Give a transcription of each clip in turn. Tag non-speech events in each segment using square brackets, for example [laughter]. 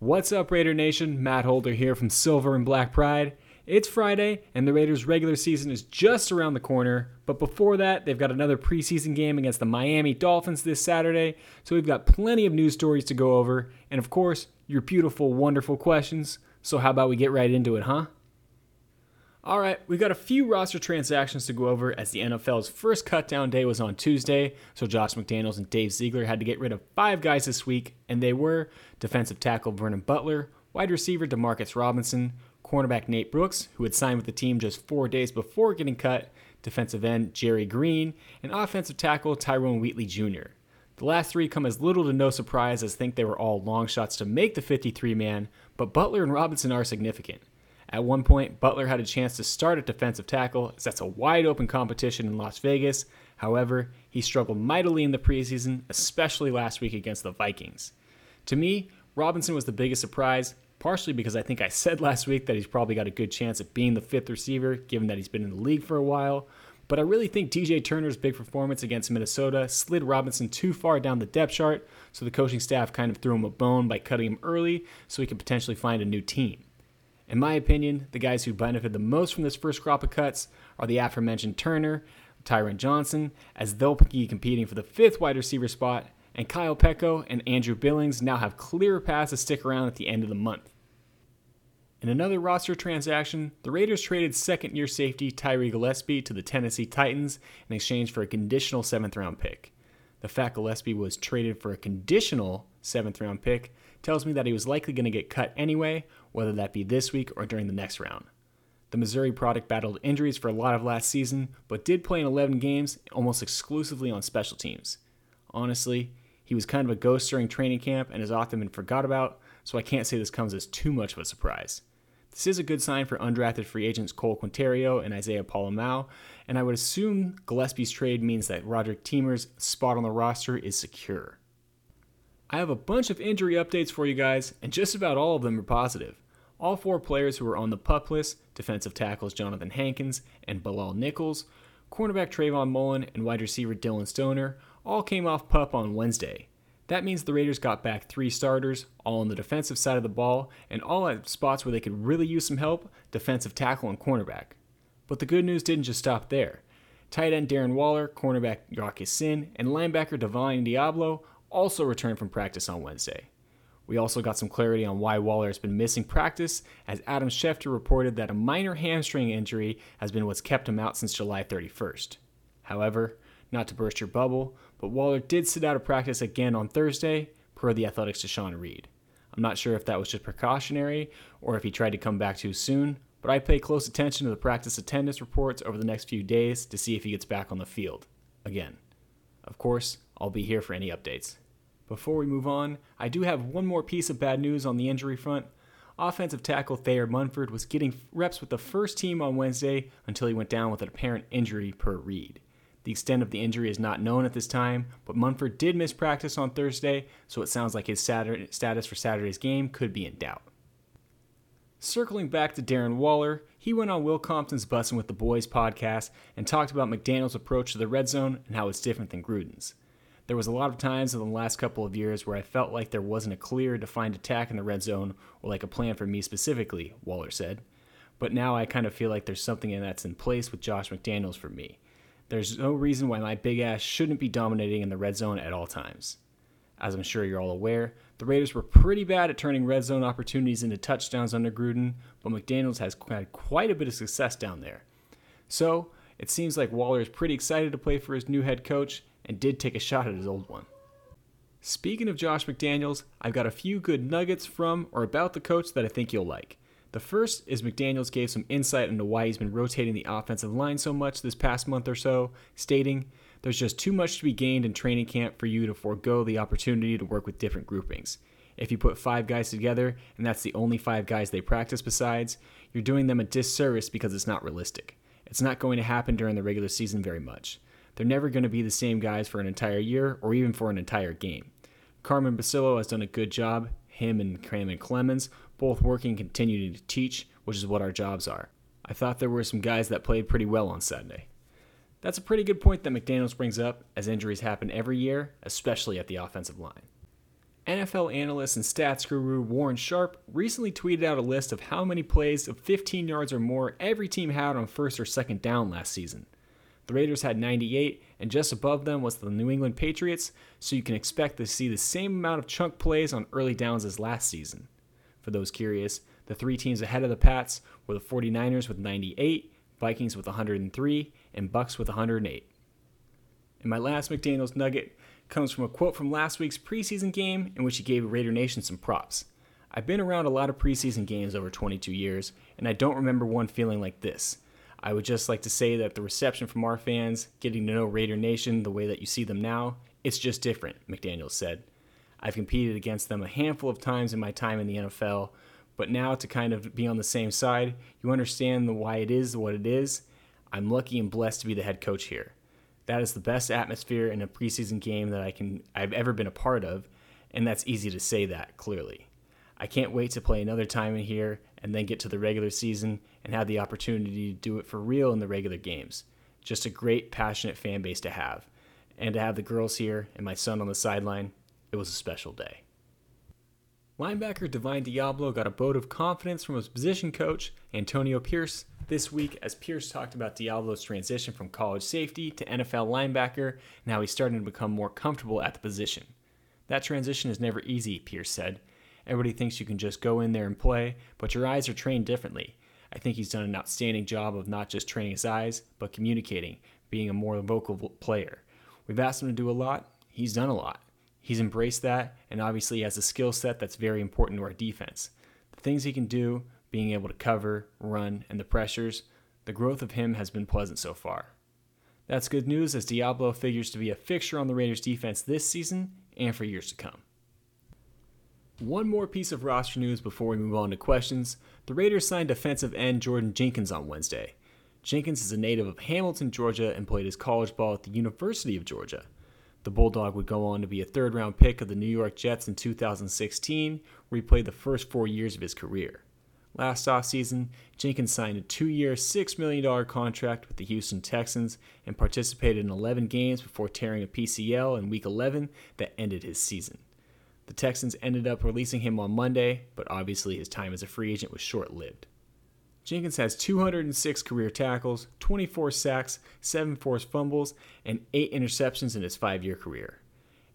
What's up, Raider Nation? Matt Holder here from Silver and Black Pride. It's Friday, and the Raiders' regular season is just around the corner. But before that, they've got another preseason game against the Miami Dolphins this Saturday. So we've got plenty of news stories to go over, and of course, your beautiful, wonderful questions. So how about we get right into it, huh? All right, we've got a few roster transactions to go over as the NFL's first cutdown day was on Tuesday. So Josh McDaniels and Dave Ziegler had to get rid of five guys this week, and they were defensive tackle Vernon Butler, wide receiver Demarcus Robinson, cornerback Nate Brooks, who had signed with the team just four days before getting cut, defensive end Jerry Green, and offensive tackle Tyrone Wheatley Jr. The last three come as little to no surprise as think they were all long shots to make the 53 man, but Butler and Robinson are significant. At one point, Butler had a chance to start at defensive tackle, as that's a wide open competition in Las Vegas. However, he struggled mightily in the preseason, especially last week against the Vikings. To me, Robinson was the biggest surprise, partially because I think I said last week that he's probably got a good chance at being the fifth receiver, given that he's been in the league for a while. But I really think DJ Turner's big performance against Minnesota slid Robinson too far down the depth chart, so the coaching staff kind of threw him a bone by cutting him early so he could potentially find a new team. In my opinion, the guys who benefit the most from this first crop of cuts are the aforementioned Turner, Tyron Johnson, as they'll be competing for the fifth wide receiver spot, and Kyle Peko and Andrew Billings now have clear paths to stick around at the end of the month. In another roster transaction, the Raiders traded second year safety Tyree Gillespie to the Tennessee Titans in exchange for a conditional seventh round pick. The fact Gillespie was traded for a conditional seventh round pick tells me that he was likely going to get cut anyway, whether that be this week or during the next round. The Missouri product battled injuries for a lot of last season, but did play in 11 games almost exclusively on special teams. Honestly, he was kind of a ghost during training camp and has often been forgot about, so I can't say this comes as too much of a surprise. This is a good sign for undrafted free agents Cole Quinterio and Isaiah Pola-Mao, and I would assume Gillespie's trade means that Roderick Teamer's spot on the roster is secure. I have a bunch of injury updates for you guys, and just about all of them are positive. All four players who were on the pup list defensive tackles Jonathan Hankins and Bilal Nichols, cornerback Trayvon Mullen, and wide receiver Dillon Stoner all came off pup on Wednesday. That means the Raiders got back three starters, all on the defensive side of the ball, and all at spots where they could really use some help defensive tackle and cornerback. But the good news didn't just stop there. Tight end Darren Waller, cornerback Rock Ya-Sin, and linebacker Divine Deablo also returned from practice on Wednesday. We also got some clarity on why Waller has been missing practice, as Adam Schefter reported that a minor hamstring injury has been what's kept him out since July 31st. However, not to burst your bubble, but Waller did sit out of practice again on Thursday, per the Athletics Tashan Reed. I'm not sure if that was just precautionary or if he tried to come back too soon, but I pay close attention to the practice attendance reports over the next few days to see if he gets back on the field. Again. Of course, I'll be here for any updates. Before we move on, I do have one more piece of bad news on the injury front. Offensive tackle Thayer Munford was getting reps with the first team on Wednesday until he went down with an apparent injury per Reed. The extent of the injury is not known at this time, but Munford did miss practice on Thursday, so it sounds like his Saturday, status for Saturday's game could be in doubt. Circling back to Darren Waller, he went on Will Compton's Bussin' with the Boys podcast and talked about McDaniel's approach to the red zone and how it's different than Gruden's. There was a lot of times in the last couple of years where I felt like there wasn't a clear, defined attack in the red zone or like a plan for me specifically, Waller said. But now I kind of feel like there's something that's in place with Josh McDaniels for me. There's no reason why my big ass shouldn't be dominating in the red zone at all times. As I'm sure you're all aware, the Raiders were pretty bad at turning red zone opportunities into touchdowns under Gruden, but McDaniels has had quite a bit of success down there. So, it seems like Waller is pretty excited to play for his new head coach, and did take a shot at his old one. Speaking of Josh McDaniels, I've got a few good nuggets from or about the coach that I think you'll like. The first is McDaniels gave some insight into why he's been rotating the offensive line so much this past month or so, stating, There's just too much to be gained in training camp for you to forego the opportunity to work with different groupings. If you put five guys together and that's the only five guys they practice besides, you're doing them a disservice because it's not realistic. It's not going to happen during the regular season very much. They're never going to be the same guys for an entire year or even for an entire game. Carmen Bricillo has done a good job, him and Cameron Clemmons, both working continuing to teach, which is what our jobs are. I thought there were some guys that played pretty well on Saturday. That's a pretty good point that McDaniels brings up, as injuries happen every year, especially at the offensive line. NFL analyst and stats guru Warren Sharp recently tweeted out a list of how many plays of 15 yards or more every team had on first or second down last season. The Raiders had 98, and just above them was the New England Patriots, so you can expect to see the same amount of chunk plays on early downs as last season. For those curious, the three teams ahead of the Pats were the 49ers with 98, Vikings with 103, and Bucs with 108. And my last McDaniels nugget comes from a quote from last week's preseason game in which he gave Raider Nation some props. I've been around a lot of preseason games over 22 years, and I don't remember one feeling like this. I would just like to say that the reception from our fans, getting to know Raider Nation the way that you see them now, it's just different, McDaniels said. I've competed against them a handful of times in my time in the NFL, but now to kind of be on the same side, you understand the why it is what it is. I'm lucky and blessed to be the head coach here. That is the best atmosphere in a preseason game that I can I've ever been a part of, and that's easy to say that clearly. I can't wait to play another time in here and then get to the regular season and have the opportunity to do it for real in the regular games. Just a great, passionate fan base to have. And to have the girls here and my son on the sideline, it was a special day. Linebacker Divine Deablo got a vote of confidence from his position coach, Antonio Pierce, this week as Pierce talked about Deablo's transition from college safety to NFL linebacker and how he's starting to become more comfortable at the position. That transition is never easy, Pierce said. Everybody thinks you can just go in there and play, but your eyes are trained differently. I think he's done an outstanding job of not just training his eyes, but communicating, being a more vocal player. We've asked him to do a lot, he's done a lot. He's embraced that, and obviously has a skill set that's very important to our defense. The things he can do, being able to cover, run, and the pressures, the growth of him has been pleasant so far. That's good news as Deablo figures to be a fixture on the Raiders defense this season and for years to come. One more piece of roster news before we move on to questions. The Raiders signed defensive end Jordan Jenkins on Wednesday. Jenkins is a native of Hamilton, Georgia, and played his college ball at the University of Georgia. The Bulldog would go on to be a third round pick of the New York Jets in 2016, where he played the first four years of his career. Last offseason, Jenkins signed a two year, $6 million contract with the Houston Texans and participated in 11 games before tearing a PCL in Week 11 that ended his season. The Texans ended up releasing him on Monday, but obviously his time as a free agent was short lived. Jenkins has 206 career tackles, 24 sacks, 7 forced fumbles, and 8 interceptions in his five year career.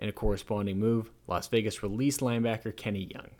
In a corresponding move, Las Vegas released linebacker Kenny Young.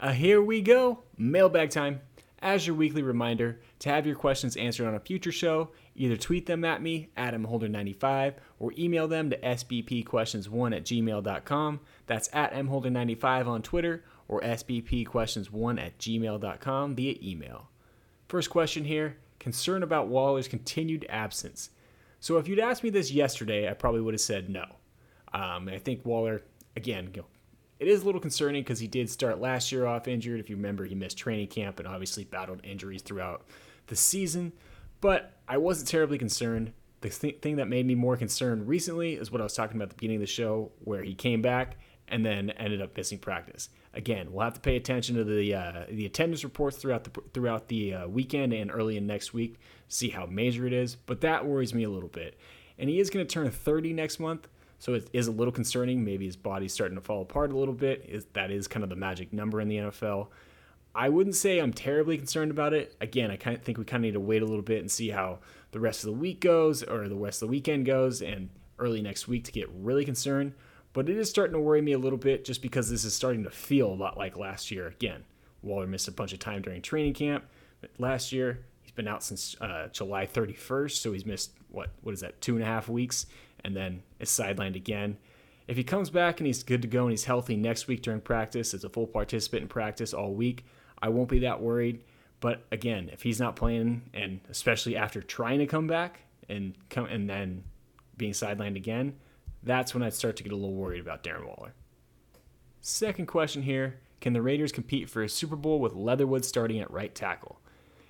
Uh, here we go, mailbag time. As your weekly reminder, to have your questions answered on a future show, either tweet them at me, at mholder95, or email them to sbpquestions1 at gmail.com. That's at mholder95 on Twitter or sbpquestions1 at gmail.com via email. First question here concern about Waller's continued absence. So if you'd asked me this yesterday, I probably would have said no. Um, I think Waller, again, you know, it is a little concerning because he did start last year off injured. If you remember, he missed training camp and obviously battled injuries throughout the season. But I wasn't terribly concerned. The th- thing that made me more concerned recently is what I was talking about at the beginning of the show, where he came back and then ended up missing practice. Again, we'll have to pay attention to the uh, the attendance reports throughout the throughout the uh, weekend and early in next week, see how major it is. But that worries me a little bit. And he is going to turn 30 next month, so it is a little concerning. Maybe his body's starting to fall apart a little bit. Is that is kind of the magic number in the NFL. I wouldn't say I'm terribly concerned about it. Again, I kind of think we kind of need to wait a little bit and see how the rest of the week goes or the rest of the weekend goes and early next week to get really concerned. But it is starting to worry me a little bit just because this is starting to feel a lot like last year again. Waller missed a bunch of time during training camp. Last year, he's been out since uh, July 31st, so he's missed what what is that two and a half weeks, and then is sidelined again. If he comes back and he's good to go and he's healthy next week during practice, as a full participant in practice all week, I won't be that worried. But again, if he's not playing, and especially after trying to come back and come and then being sidelined again, that's when I'd start to get a little worried about Darren Waller. Second question here Can the Raiders compete for a Super Bowl with Leatherwood starting at right tackle?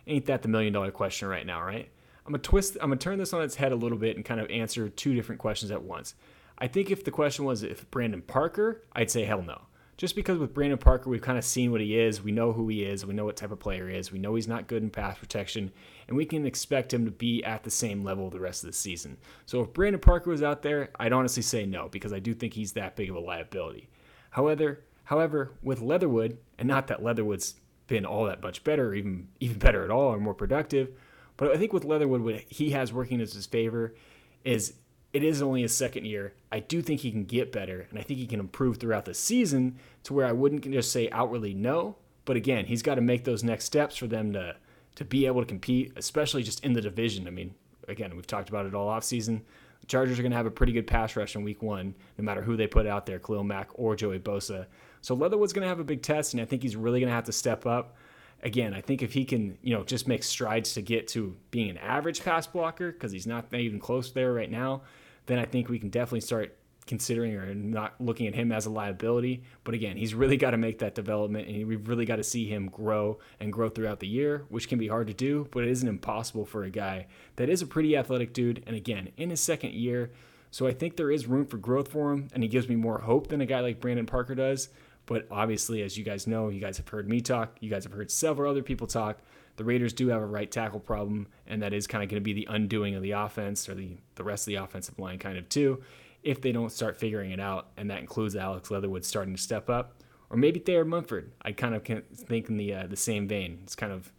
Ain't that the million dollar question right now, right? I'm gonna twist, I'm gonna turn this on its head a little bit and kind of answer two different questions at once. I think if the question was if Brandon Parker, I'd say hell no. Just because with Brandon Parker, we've kind of seen what he is. We know who he is. We know what type of player he is. We know he's not good in pass protection, and we can expect him to be at the same level the rest of the season. So if Brandon Parker was out there, I'd honestly say no because I do think he's that big of a liability. However, however, with Leatherwood, and not that Leatherwood's been all that much better, or even even better at all, or more productive, but I think with Leatherwood, what he has working as his favor is it is only his second year. I do think he can get better, and I think he can improve throughout the season to where I wouldn't just say outwardly no. But again, he's got to make those next steps for them to to be able to compete, especially just in the division. I mean, again, we've talked about it all offseason. The Chargers are going to have a pretty good pass rush in week one, no matter who they put out there, Khalil Mack or Joey Bosa. So Leatherwood's going to have a big test, and I think he's really going to have to step up. Again, I think if he can, you know, just make strides to get to being an average pass blocker, because he's not even close there right now, then I think we can definitely start considering or not looking at him as a liability. But again, he's really got to make that development and we've really got to see him grow and grow throughout the year, which can be hard to do, but it isn't impossible for a guy that is a pretty athletic dude. And again, in his second year, so I think there is room for growth for him, and he gives me more hope than a guy like Brandon Parker does. But obviously, as you guys know, you guys have heard me talk, you guys have heard several other people talk. The Raiders do have a right tackle problem, and that is kind of going to be the undoing of the offense or the, the rest of the offensive line, kind of too if they don't start figuring it out, and that includes Alex Leatherwood starting to step up, or maybe Thayer Munford. I kind of can't think in the uh, the same vein. It's kind of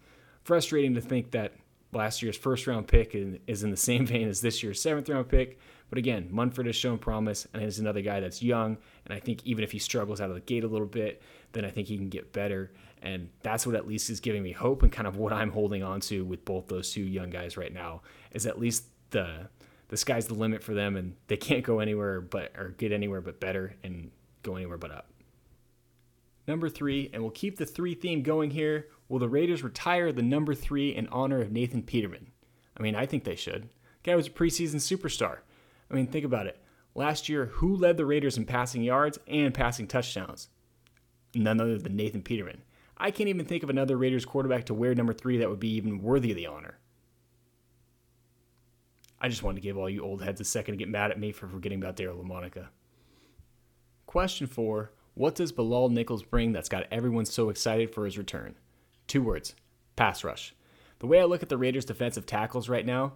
frustrating to think that last year's first round pick is in the same [laughs] vein as this year's seventh round pick. But again, Munford has shown promise, and is another guy that's young. And I think even if he struggles out of the gate a little bit, then I think he can get better. And that's what at least is giving me hope, and kind of what I'm holding on to with both those two young guys right now is at least the the sky's the limit for them, and they can't go anywhere but or get anywhere but better and go anywhere but up. Number three, and we'll keep the three theme going here. Will the Raiders retire the number three in honor of Nathan Peterman? I mean, I think they should. The guy was a preseason superstar. I mean, think about it. Last year, who led the Raiders in passing yards and passing touchdowns? None other than Nathan Peterman. I can't even think of another Raiders quarterback to wear number three that would be even worthy of the honor. I just wanted to give all you old heads a second to get mad at me for forgetting about Daryle Lamonica. Question four What does Bilal Nichols bring that's got everyone so excited for his return? Two words pass rush. The way I look at the Raiders' defensive tackles right now,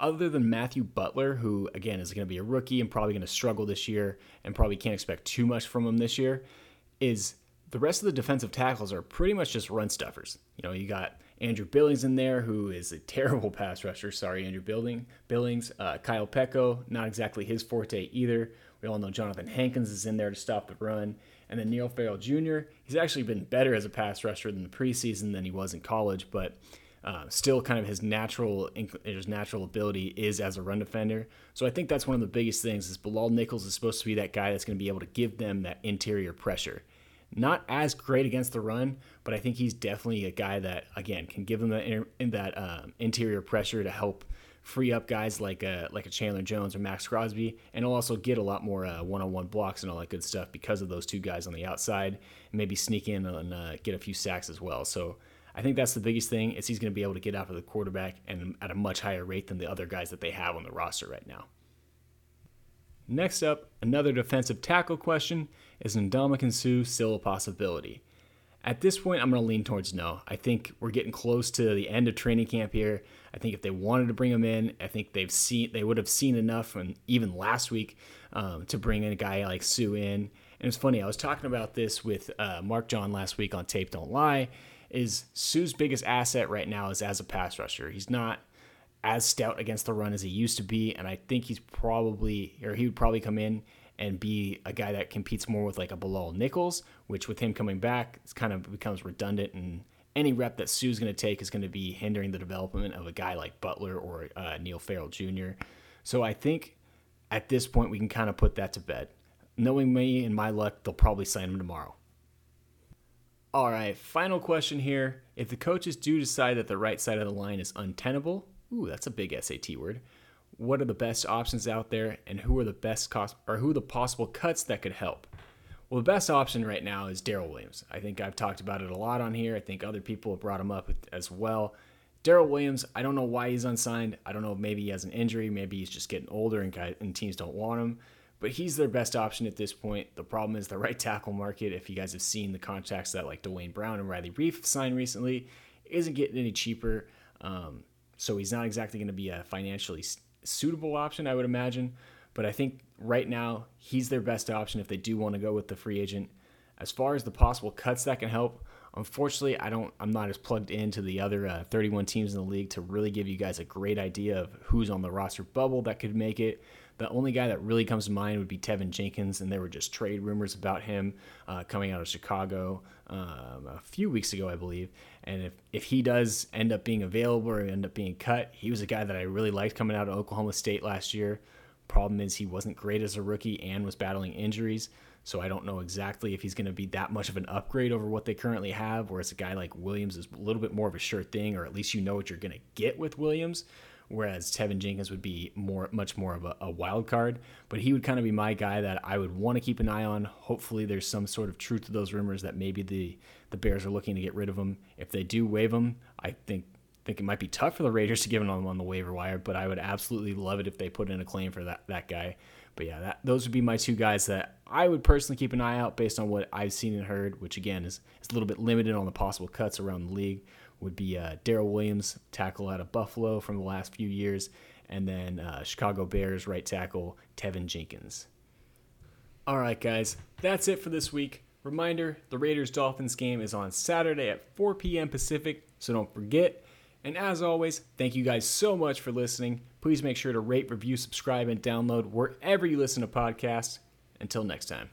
other than Matthew Butler, who again is going to be a rookie and probably going to struggle this year and probably can't expect too much from him this year, is the rest of the defensive tackles are pretty much just run stuffers. You know, you got Andrew Billings in there, who is a [laughs] terrible pass rusher. Sorry, Andrew Building, Billings. Uh, Kyle Peko, not exactly his forte either. We all know Jonathan Hankins is in there to stop the run. And then Neil Farrell Jr., he's actually been better as a pass rusher in the preseason than he was in college, but uh, still kind of his natural his natural ability is as a run defender. So I think that's one of the biggest things is Bilal Nichols is supposed to be that guy that's going to be able to give them that interior pressure. Not as great against the run, but I think he's definitely a guy that again can give them that in that um, interior pressure to help free up guys like a like a Chandler Jones or Maxx Crosby, and he'll also get a lot more uh, one-on-one blocks and all that good stuff because of those two guys on the outside, and maybe sneak in and uh, get a few sacks as well. So I think that's the biggest thing is he's going to be able to get after the quarterback and at a much higher rate than the other guys that they have on the roster right now. Next up, another defensive tackle question is Ndamukong Suh still a possibility? At this point, I'm going to lean towards no. I think we're getting close to the end of training camp here. I think if they wanted to bring him in, I think they've seen they would have seen enough, and even last week, um, to bring in a guy like Suh in. And it's funny, I was talking about this with uh, Mark John last week on Tape Don't Lie. Is Suh's biggest asset right now is as a pass rusher. He's not as stout against the run as he used to be, and I think he's probably or he would probably come in and be a guy that competes more with like a Bilal Nichols, which with him coming back, it kind of becomes redundant and any rep that Suh's going to take is going to be hindering the development of a guy like Butler or uh, Neil Farrell Jr. So I think at this point we can kind of put that to bed. Knowing me and my luck, they'll probably sign him tomorrow. All right, final question here. If the coaches do decide that the right side of the line is untenable, ooh, that's a big SAT word what are the best options out there and who are the best cost or who the possible cuts that could help. Well, the best option right now is Daryl Williams. I think I've talked about it a lot on here. I think other people have brought him up as well. Daryl Williams, I don't know why he's unsigned. I don't know. Maybe he has an injury. Maybe he's just getting older and, guys, and teams don't want him. But he's their best option at this point. The problem is the right tackle market. If you guys have seen the contracts that like Duane Brown and Riley Reiff signed recently, isn't getting any cheaper. Um, so he's not exactly going to be a financially suitable option, I would imagine. But I think right now he's their best option if they do want to go with the free agent. As far as the possible cuts that can help, unfortunately, I don't. I'm not as plugged into the other uh, 31 teams in the league to really give you guys a great idea of who's on the roster bubble that could make it. The only guy that really comes to mind would be Teven Jenkins, and there were just trade rumors about him uh, coming out of Chicago um, a few weeks ago, I believe. And if, if he does end up being available or end up being cut, he was a guy that I really liked coming out of Oklahoma State last year. Problem is, he wasn't great as a rookie and was battling injuries. So I don't know exactly if he's going to be that much of an upgrade over what they currently have. Whereas a guy like Williams is a little bit more of a sure thing, or at least you know what you're going to get with Williams. Whereas Teven Jenkins would be more, much more of a, a wild card. But he would kind of be my guy that I would want to keep an eye on. Hopefully, there's some sort of truth to those rumors that maybe the the Bears are looking to get rid of him. If they do waive him, I think think it might be tough for the Raiders to give him on the waiver wire, but I would absolutely love it if they put in a claim for that that guy. But yeah, that, those would be my two guys that I would personally keep an eye out based on what I've seen and heard, which again is, is a little bit limited on the possible cuts around the league. Would be uh, Daryl Williams, tackle out of Buffalo from the last few years, and then uh, Chicago Bears right tackle Teven Jenkins. All right, guys, that's it for this week. Reminder the Raiders Dolphins game is on Saturday at 4 p.m. Pacific, so don't forget. And as always, thank you guys so much for listening. Please make sure to rate, review, subscribe, and download wherever you listen to podcasts. Until next time.